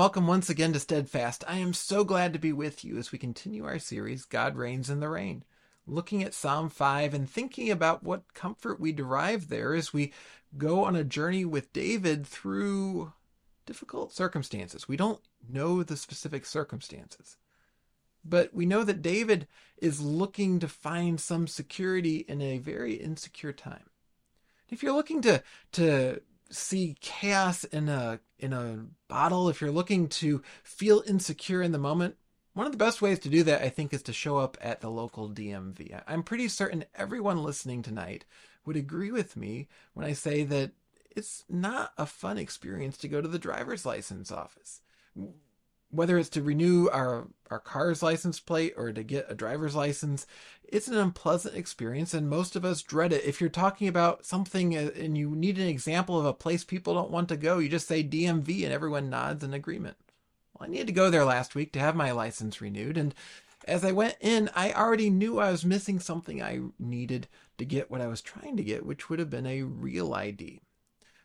welcome once again to Steadfast. I am so glad to be with you as we continue our series, God Reigns in the Rain, looking at Psalm 5 and thinking about what comfort we derive there as we go on a journey with David through difficult circumstances. We don't know the specific circumstances, but we know that David is looking to find some security in a very insecure time. If you're looking to, to see chaos in a in a bottle, if you're looking to feel insecure in the moment, one of the best ways to do that, I think, is to show up at the local DMV. I'm pretty certain everyone listening tonight would agree with me when I say that it's not a fun experience to go to the driver's license office whether it's to renew our our car's license plate or to get a driver's license, it's an unpleasant experience and most of us dread it. If you're talking about something uh, and you need an example of a place people don't want to go, you just say DMV and everyone nods in agreement. Well, I needed to go there last week to have my license renewed and as I went in, I already knew I was missing something I needed to get what I was trying to get, which would have been a real ID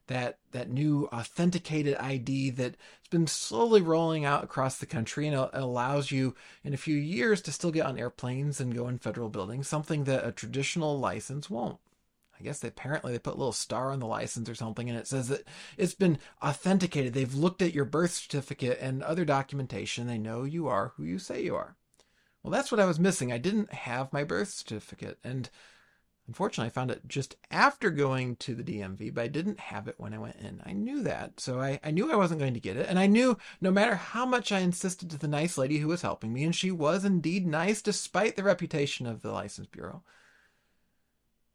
that that new authenticated ID that's been slowly rolling out across the country and allows you in a few years to still get on airplanes and go in federal buildings, something that a traditional license won't. I guess they apparently they put a little star on the license or something and it says that it's been authenticated. They've looked at your birth certificate and other documentation. They know you are who you say you are. Well, that's what I was missing. I didn't have my birth certificate and Unfortunately, I found it just after going to the DMV, but I didn't have it when I went in. I knew that, so I, I knew I wasn't going to get it. And I knew no matter how much I insisted to the nice lady who was helping me, and she was indeed nice despite the reputation of the License Bureau,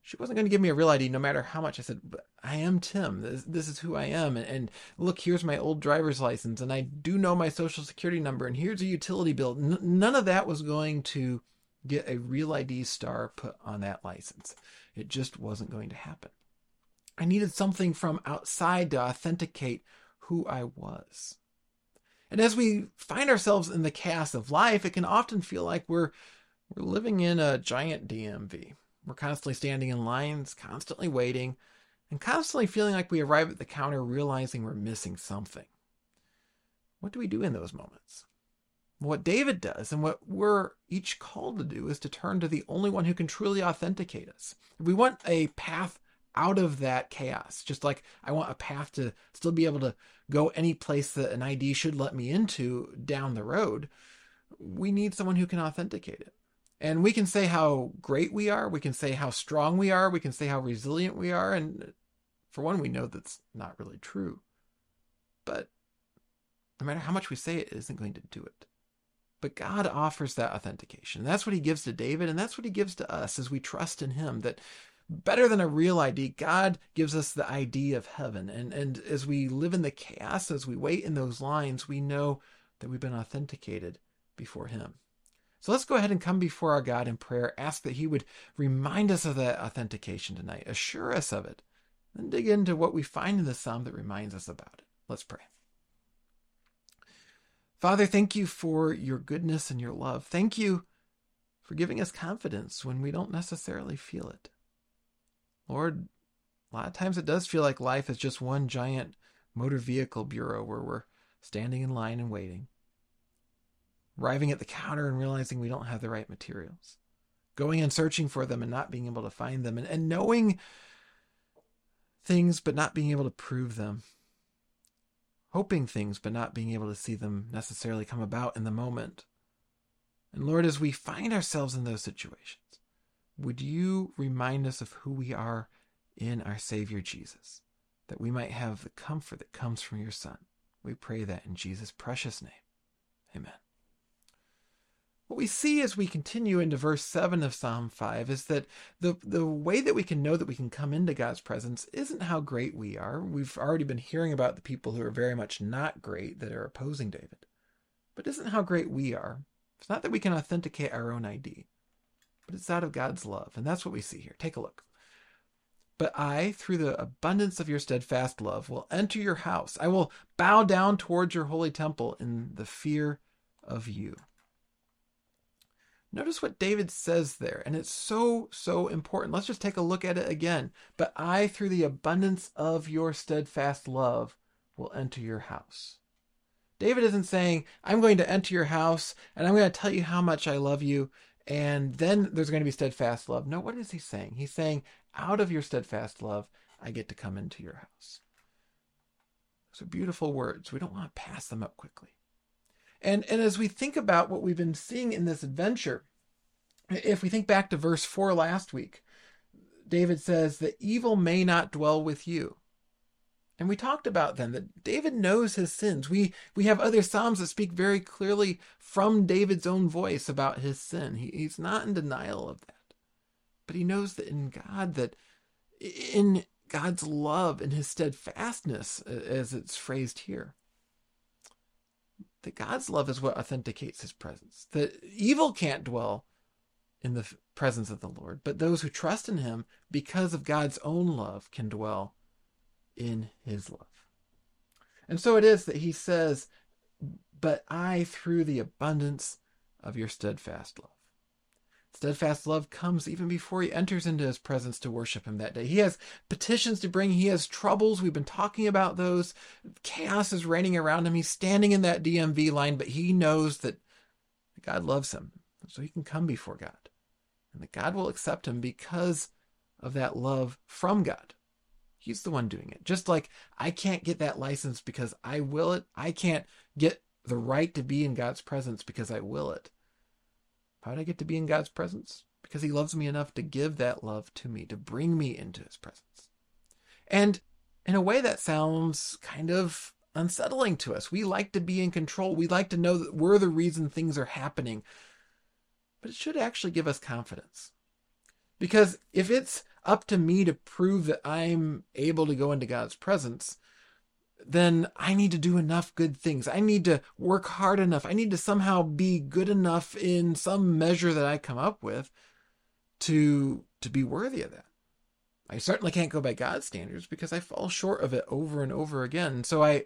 she wasn't going to give me a real ID no matter how much I said, but I am Tim. This, this is who I am. And, and, look, here's my old driver's license, and I do know my social security number, and here's a utility bill. N- none of that was going to get a real ID star put on that license. It just wasn't going to happen. I needed something from outside to authenticate who I was. And as we find ourselves in the chaos of life, it can often feel like we're we're living in a giant DMV. We're constantly standing in lines, constantly waiting, and constantly feeling like we arrive at the counter realizing we're missing something. What do we do in those moments? What David does and what we're each called to do is to turn to the only one who can truly authenticate us. If We want a path out of that chaos, just like I want a path to still be able to go any place that an ID should let me into down the road. We need someone who can authenticate it. And we can say how great we are, we can say how strong we are, we can say how resilient we are, and for one, we know that's not really true. But no matter how much we say it, it isn't going to do it. But God offers that authentication. That's what he gives to David, and that's what he gives to us as we trust in him. That better than a real ID, God gives us the ID of heaven. And, and as we live in the chaos, as we wait in those lines, we know that we've been authenticated before him. So let's go ahead and come before our God in prayer, ask that he would remind us of that authentication tonight, assure us of it, then dig into what we find in the psalm that reminds us about it. Let's pray. Father, thank you for your goodness and your love. Thank you for giving us confidence when we don't necessarily feel it. Lord, a lot of times it does feel like life is just one giant motor vehicle bureau where we're standing in line and waiting, arriving at the counter and realizing we don't have the right materials, going and searching for them and not being able to find them, and, and knowing things but not being able to prove them hoping things but not being able to see them necessarily come about in the moment. And Lord, as we find ourselves in those situations, would you remind us of who we are in our Savior Jesus, that we might have the comfort that comes from your Son? We pray that in Jesus' precious name. Amen. What we see as we continue into verse 7 of Psalm 5 is that the, the way that we can know that we can come into God's presence isn't how great we are. We've already been hearing about the people who are very much not great that are opposing David, but isn't how great we are. It's not that we can authenticate our own ID, but it's out of God's love. And that's what we see here. Take a look. But I, through the abundance of your steadfast love, will enter your house. I will bow down towards your holy temple in the fear of you. Notice what David says there, and it's so, so important. Let's just take a look at it again. But I, through the abundance of your steadfast love, will enter your house. David isn't saying, I'm going to enter your house and I'm going to tell you how much I love you, and then there's going to be steadfast love. No, what is he saying? He's saying, out of your steadfast love, I get to come into your house. Those are beautiful words. We don't want to pass them up quickly. And, and as we think about what we've been seeing in this adventure, if we think back to verse 4 last week, David says that evil may not dwell with you. And we talked about then that David knows his sins. We we have other psalms that speak very clearly from David's own voice about his sin. He, he's not in denial of that. But he knows that in God that in God's love and his steadfastness as it's phrased here that God's love is what authenticates his presence. That evil can't dwell in the presence of the Lord, but those who trust in him because of God's own love can dwell in his love. And so it is that he says, But I, through the abundance of your steadfast love. Steadfast love comes even before he enters into his presence to worship him that day. He has petitions to bring, he has troubles. We've been talking about those. Chaos is reigning around him. He's standing in that DMV line, but he knows that God loves him, so he can come before God. And that God will accept him because of that love from God. He's the one doing it. Just like I can't get that license because I will it, I can't get the right to be in God's presence because I will it. How did I get to be in God's presence? Because He loves me enough to give that love to me, to bring me into His presence. And in a way, that sounds kind of unsettling to us. We like to be in control. We like to know that we're the reason things are happening. But it should actually give us confidence. Because if it's up to me to prove that I'm able to go into God's presence, then I need to do enough good things. I need to work hard enough. I need to somehow be good enough in some measure that I come up with to to be worthy of that. I certainly can't go by God's standards because I fall short of it over and over again. So I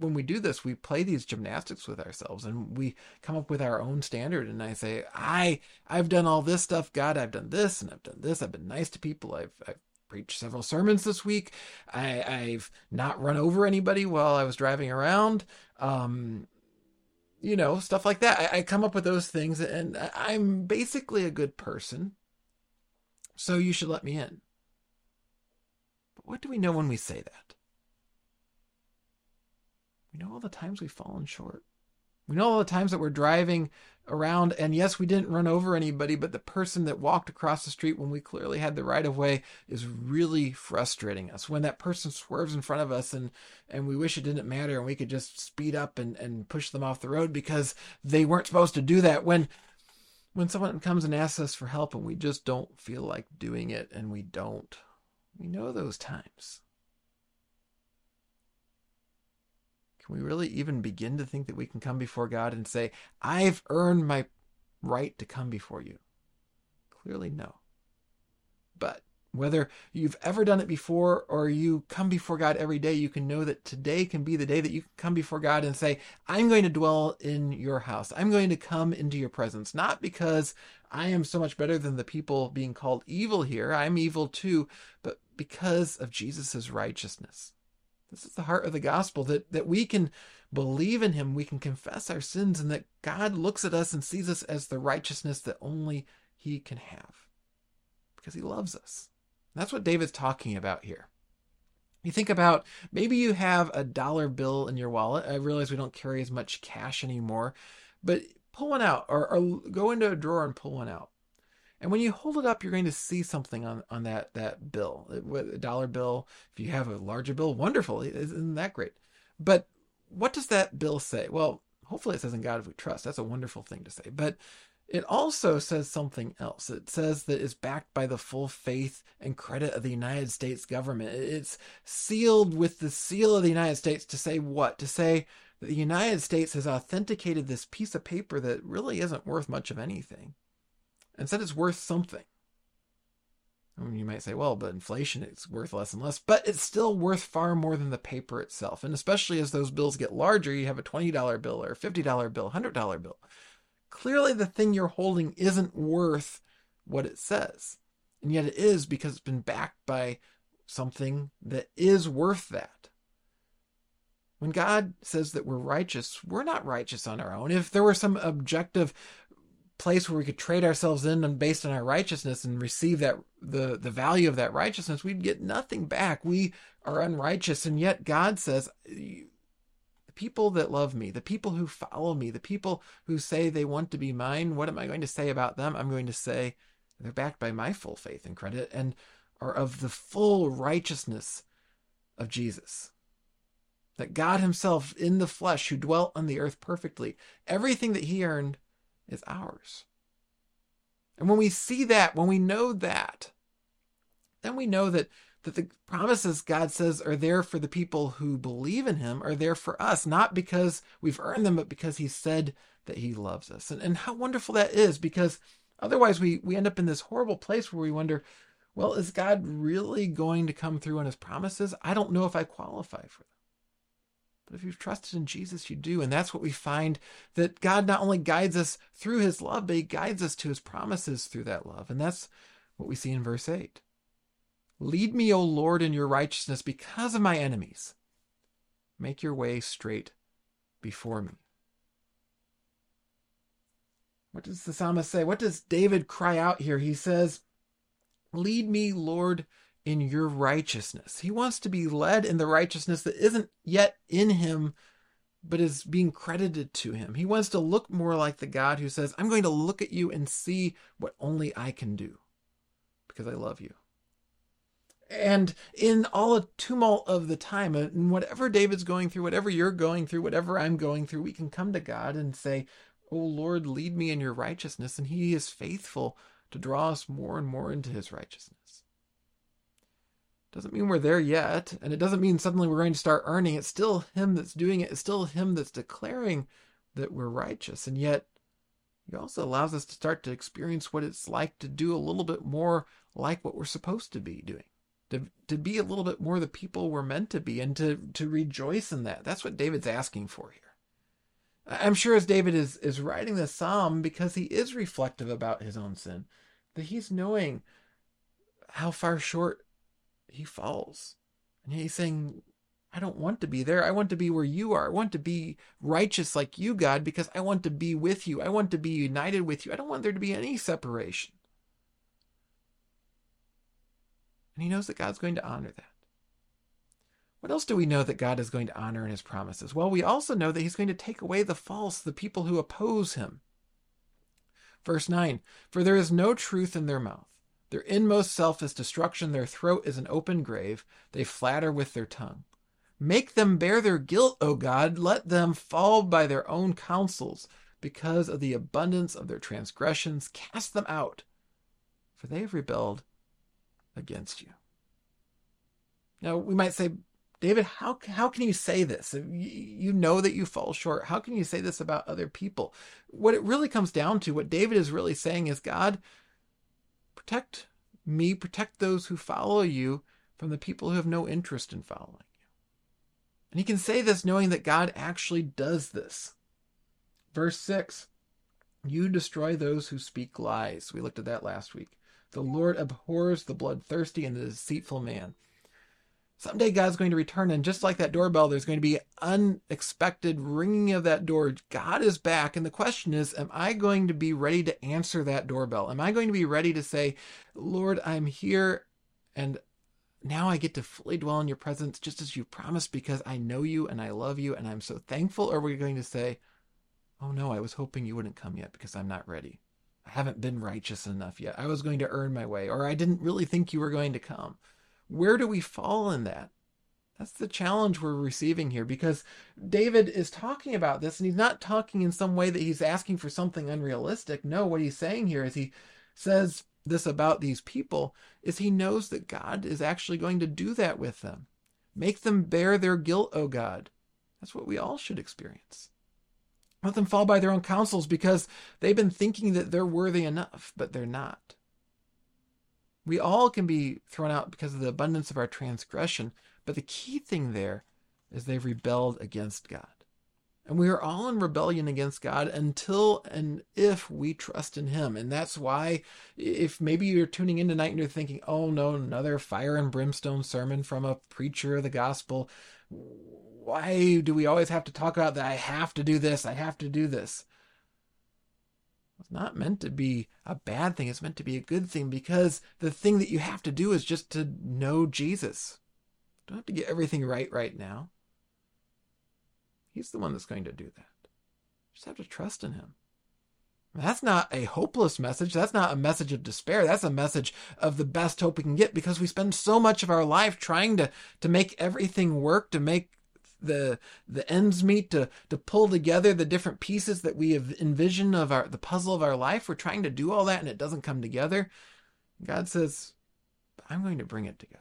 when we do this, we play these gymnastics with ourselves and we come up with our own standard. And I say, I, I've done all this stuff. God, I've done this and I've done this. I've been nice to people. I've, I've preached several sermons this week. I, I've not run over anybody while I was driving around. Um, you know, stuff like that. I, I come up with those things and I'm basically a good person. So you should let me in. But what do we know when we say that? We know all the times we've fallen short. We know all the times that we're driving around, and yes, we didn't run over anybody, but the person that walked across the street when we clearly had the right of way is really frustrating us. When that person swerves in front of us and, and we wish it didn't matter and we could just speed up and, and push them off the road because they weren't supposed to do that. When when someone comes and asks us for help and we just don't feel like doing it and we don't. We know those times. Can we really even begin to think that we can come before God and say, I've earned my right to come before you? Clearly, no. But whether you've ever done it before or you come before God every day, you can know that today can be the day that you can come before God and say, I'm going to dwell in your house. I'm going to come into your presence, not because I am so much better than the people being called evil here. I'm evil too, but because of Jesus' righteousness. This is the heart of the gospel that, that we can believe in him, we can confess our sins, and that God looks at us and sees us as the righteousness that only he can have because he loves us. That's what David's talking about here. You think about maybe you have a dollar bill in your wallet. I realize we don't carry as much cash anymore, but pull one out or, or go into a drawer and pull one out. And when you hold it up, you're going to see something on, on that, that bill, a dollar bill. If you have a larger bill, wonderful. Isn't that great? But what does that bill say? Well, hopefully it says in God if we trust. That's a wonderful thing to say. But it also says something else. It says that it's backed by the full faith and credit of the United States government. It's sealed with the seal of the United States to say what? To say that the United States has authenticated this piece of paper that really isn't worth much of anything and said it's worth something. You might say, well, but inflation is worth less and less, but it's still worth far more than the paper itself. And especially as those bills get larger, you have a $20 bill or a $50 bill, $100 bill. Clearly, the thing you're holding isn't worth what it says. And yet it is because it's been backed by something that is worth that. When God says that we're righteous, we're not righteous on our own. If there were some objective place where we could trade ourselves in and based on our righteousness and receive that the the value of that righteousness, we'd get nothing back. We are unrighteous, and yet God says, the people that love me, the people who follow me, the people who say they want to be mine, what am I going to say about them? I'm going to say they're backed by my full faith and credit and are of the full righteousness of Jesus. That God Himself in the flesh, who dwelt on the earth perfectly, everything that He earned is ours. And when we see that, when we know that, then we know that, that the promises God says are there for the people who believe in Him are there for us, not because we've earned them, but because He said that He loves us. And, and how wonderful that is, because otherwise we, we end up in this horrible place where we wonder, well, is God really going to come through on His promises? I don't know if I qualify for them. But if you've trusted in Jesus, you do. And that's what we find that God not only guides us through his love, but he guides us to his promises through that love. And that's what we see in verse 8. Lead me, O Lord, in your righteousness because of my enemies. Make your way straight before me. What does the psalmist say? What does David cry out here? He says, Lead me, Lord, in your righteousness. He wants to be led in the righteousness that isn't yet in him, but is being credited to him. He wants to look more like the God who says, I'm going to look at you and see what only I can do because I love you. And in all the tumult of the time, and whatever David's going through, whatever you're going through, whatever I'm going through, we can come to God and say, Oh Lord, lead me in your righteousness. And He is faithful to draw us more and more into His righteousness. Doesn't mean we're there yet, and it doesn't mean suddenly we're going to start earning. It's still Him that's doing it. It's still Him that's declaring that we're righteous. And yet, He also allows us to start to experience what it's like to do a little bit more like what we're supposed to be doing. To, to be a little bit more the people we're meant to be and to, to rejoice in that. That's what David's asking for here. I'm sure as David is, is writing this psalm, because he is reflective about his own sin, that he's knowing how far short he falls. And he's saying, I don't want to be there. I want to be where you are. I want to be righteous like you, God, because I want to be with you. I want to be united with you. I don't want there to be any separation. And he knows that God's going to honor that. What else do we know that God is going to honor in his promises? Well, we also know that he's going to take away the false, the people who oppose him. Verse 9 For there is no truth in their mouth. Their inmost self is destruction. Their throat is an open grave. They flatter with their tongue. Make them bear their guilt, O God. Let them fall by their own counsels. Because of the abundance of their transgressions, cast them out, for they have rebelled against you. Now, we might say, David, how, how can you say this? You know that you fall short. How can you say this about other people? What it really comes down to, what David is really saying is, God, Protect me, protect those who follow you from the people who have no interest in following you. And he can say this knowing that God actually does this. Verse 6 You destroy those who speak lies. We looked at that last week. The Lord abhors the bloodthirsty and the deceitful man. Someday God's going to return, and just like that doorbell, there's going to be unexpected ringing of that door. God is back, and the question is, am I going to be ready to answer that doorbell? Am I going to be ready to say, Lord, I'm here, and now I get to fully dwell in your presence just as you promised because I know you and I love you and I'm so thankful? Or are we going to say, oh no, I was hoping you wouldn't come yet because I'm not ready. I haven't been righteous enough yet. I was going to earn my way, or I didn't really think you were going to come. Where do we fall in that? That's the challenge we're receiving here because David is talking about this and he's not talking in some way that he's asking for something unrealistic. No, what he's saying here is he says this about these people is he knows that God is actually going to do that with them. Make them bear their guilt, O God. That's what we all should experience. Let them fall by their own counsels because they've been thinking that they're worthy enough, but they're not. We all can be thrown out because of the abundance of our transgression, but the key thing there is they've rebelled against God. And we are all in rebellion against God until and if we trust in Him. And that's why, if maybe you're tuning in tonight and you're thinking, oh no, another fire and brimstone sermon from a preacher of the gospel, why do we always have to talk about that? I have to do this. I have to do this. It's not meant to be a bad thing. It's meant to be a good thing because the thing that you have to do is just to know Jesus. You don't have to get everything right right now. He's the one that's going to do that. You just have to trust in him. That's not a hopeless message. That's not a message of despair. That's a message of the best hope we can get because we spend so much of our life trying to, to make everything work, to make the the ends meet to to pull together the different pieces that we have envisioned of our the puzzle of our life. We're trying to do all that and it doesn't come together. God says, I'm going to bring it together.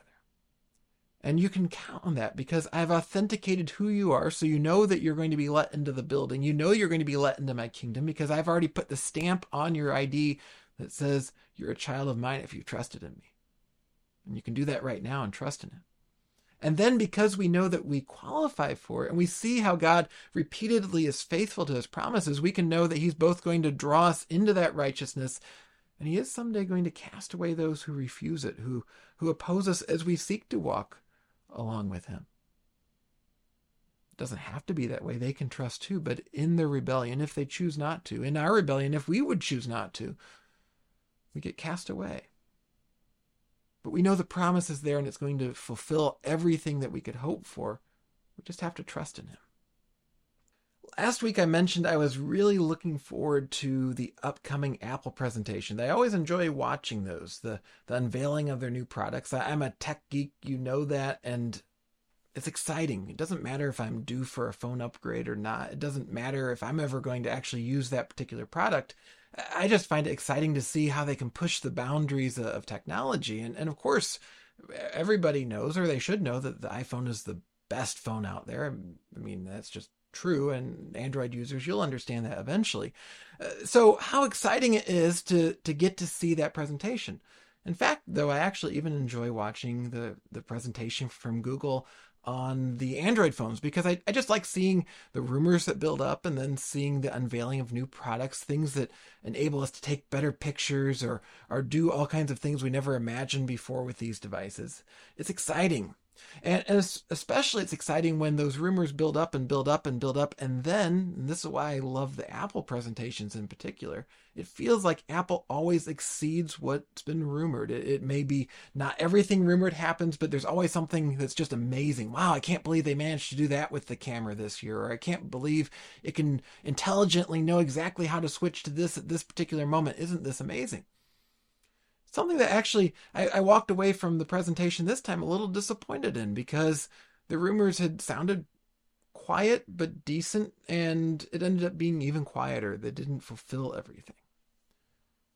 And you can count on that because I've authenticated who you are. So you know that you're going to be let into the building. You know you're going to be let into my kingdom because I've already put the stamp on your ID that says you're a child of mine if you trusted in me. And you can do that right now and trust in him. And then because we know that we qualify for it and we see how God repeatedly is faithful to his promises, we can know that he's both going to draw us into that righteousness and he is someday going to cast away those who refuse it, who, who oppose us as we seek to walk along with him. It doesn't have to be that way. They can trust too, but in their rebellion, if they choose not to, in our rebellion, if we would choose not to, we get cast away. But we know the promise is there and it's going to fulfill everything that we could hope for. We just have to trust in Him. Last week I mentioned I was really looking forward to the upcoming Apple presentation. I always enjoy watching those, the, the unveiling of their new products. I, I'm a tech geek, you know that, and it's exciting. It doesn't matter if I'm due for a phone upgrade or not. It doesn't matter if I'm ever going to actually use that particular product. I just find it exciting to see how they can push the boundaries of technology. And, and of course, everybody knows, or they should know, that the iPhone is the best phone out there. I mean, that's just true. And Android users, you'll understand that eventually. Uh, so, how exciting it is to to get to see that presentation. In fact, though, I actually even enjoy watching the the presentation from Google on the Android phones because I, I just like seeing the rumors that build up and then seeing the unveiling of new products, things that enable us to take better pictures or, or do all kinds of things we never imagined before with these devices. It's exciting. And, especially it's exciting when those rumors build up and build up and build up. And then, and this is why I love the Apple presentations in particular, it feels like Apple always exceeds what's been rumored. It, it may be not everything rumored happens, but there's always something that's just amazing. Wow, I can't believe they managed to do that with the camera this year. Or I can't believe it can intelligently know exactly how to switch to this at this particular moment. Isn't this amazing? Something that actually I, I, walked away from the presentation this time a little disappointed in because the rumors had sounded quiet but decent and it ended up being even quieter. They didn't fulfill everything.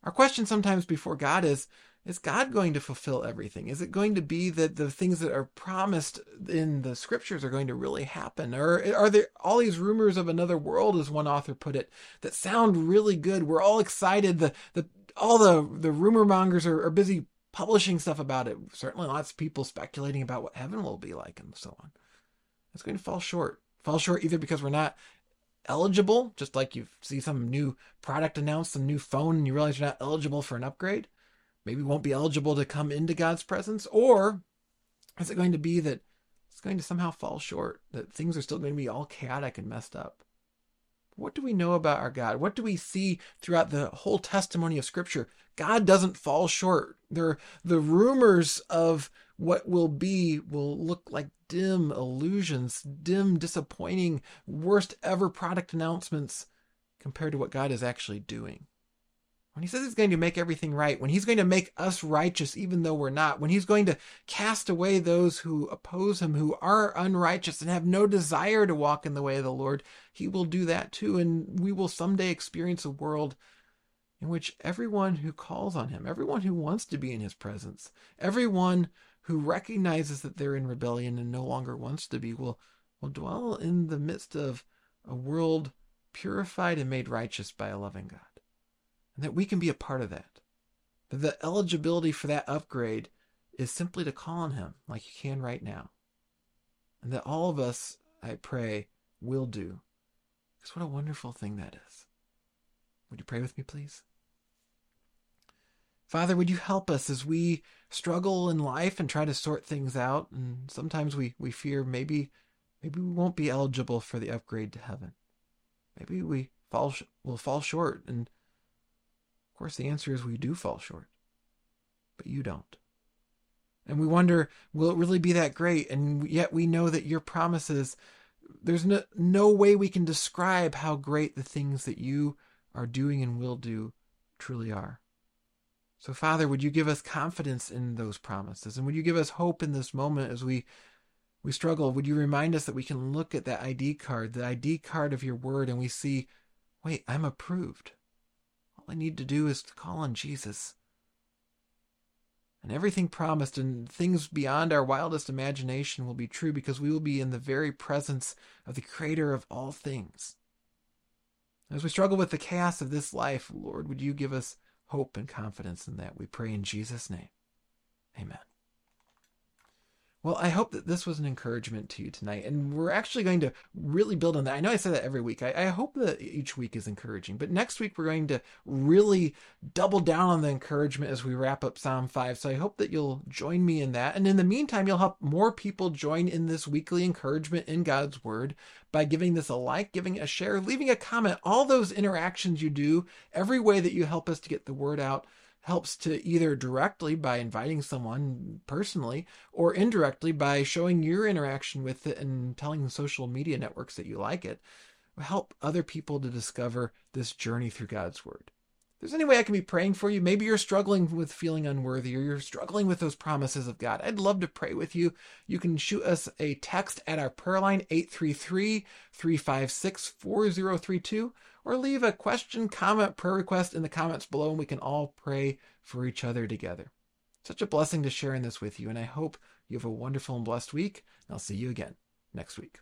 Our question sometimes before god is is god going to fulfill everything is it going to be that the things that are promised in the scriptures are going to really happen or are there all these rumors of another world as one author put it that sound really good we're all excited the the all the the rumor mongers are, are busy publishing stuff about it. Certainly, lots of people speculating about what heaven will be like and so on. It's going to fall short. Fall short either because we're not eligible, just like you see some new product announced, some new phone, and you realize you're not eligible for an upgrade. Maybe won't be eligible to come into God's presence, or is it going to be that it's going to somehow fall short, that things are still going to be all chaotic and messed up? What do we know about our God? What do we see throughout the whole testimony of Scripture? God doesn't fall short. There, the rumors of what will be will look like dim illusions, dim, disappointing, worst ever product announcements compared to what God is actually doing when he says he's going to make everything right, when he's going to make us righteous even though we're not, when he's going to cast away those who oppose him, who are unrighteous and have no desire to walk in the way of the Lord, he will do that too. And we will someday experience a world in which everyone who calls on him, everyone who wants to be in his presence, everyone who recognizes that they're in rebellion and no longer wants to be, will, will dwell in the midst of a world purified and made righteous by a loving God and that we can be a part of that. That the eligibility for that upgrade is simply to call on Him like you can right now. And that all of us, I pray, will do. Because what a wonderful thing that is. Would you pray with me, please? Father, would you help us as we struggle in life and try to sort things out? And sometimes we, we fear maybe maybe we won't be eligible for the upgrade to heaven. Maybe we fall will fall short and of course the answer is we do fall short. But you don't. And we wonder, will it really be that great? And yet we know that your promises, there's no, no way we can describe how great the things that you are doing and will do truly are. So, Father, would you give us confidence in those promises? And would you give us hope in this moment as we we struggle? Would you remind us that we can look at that ID card, the ID card of your word, and we see, wait, I'm approved. All I need to do is to call on Jesus and everything promised and things beyond our wildest imagination will be true because we will be in the very presence of the Creator of all things. As we struggle with the chaos of this life, Lord, would you give us hope and confidence in that? We pray in Jesus' name. Amen. Well, I hope that this was an encouragement to you tonight. And we're actually going to really build on that. I know I say that every week. I, I, hope that each week is encouraging. But next week, we're going to really double down on the encouragement as we wrap up Psalm 5. So I hope that you'll join me in that. And in the meantime, you'll help more people join in this weekly encouragement in God's Word by giving this a like, giving a share, leaving a comment. All those interactions you do, every way that you help us to get the word out helps to either directly by inviting someone personally or indirectly by showing your interaction with it and telling the social media networks that you like it help other people to discover this journey through God's word. If there's any way I can be praying for you, maybe you're struggling with feeling unworthy or you're struggling with those promises of God. I'd love to pray with you. You can shoot us a text at our prayer line 833 356 4032 or leave a question, comment, prayer request in the comments below, and we can all pray for each other together. Such a blessing to sharing this with you, and I hope you have a wonderful and blessed week. And I'll see you again next week.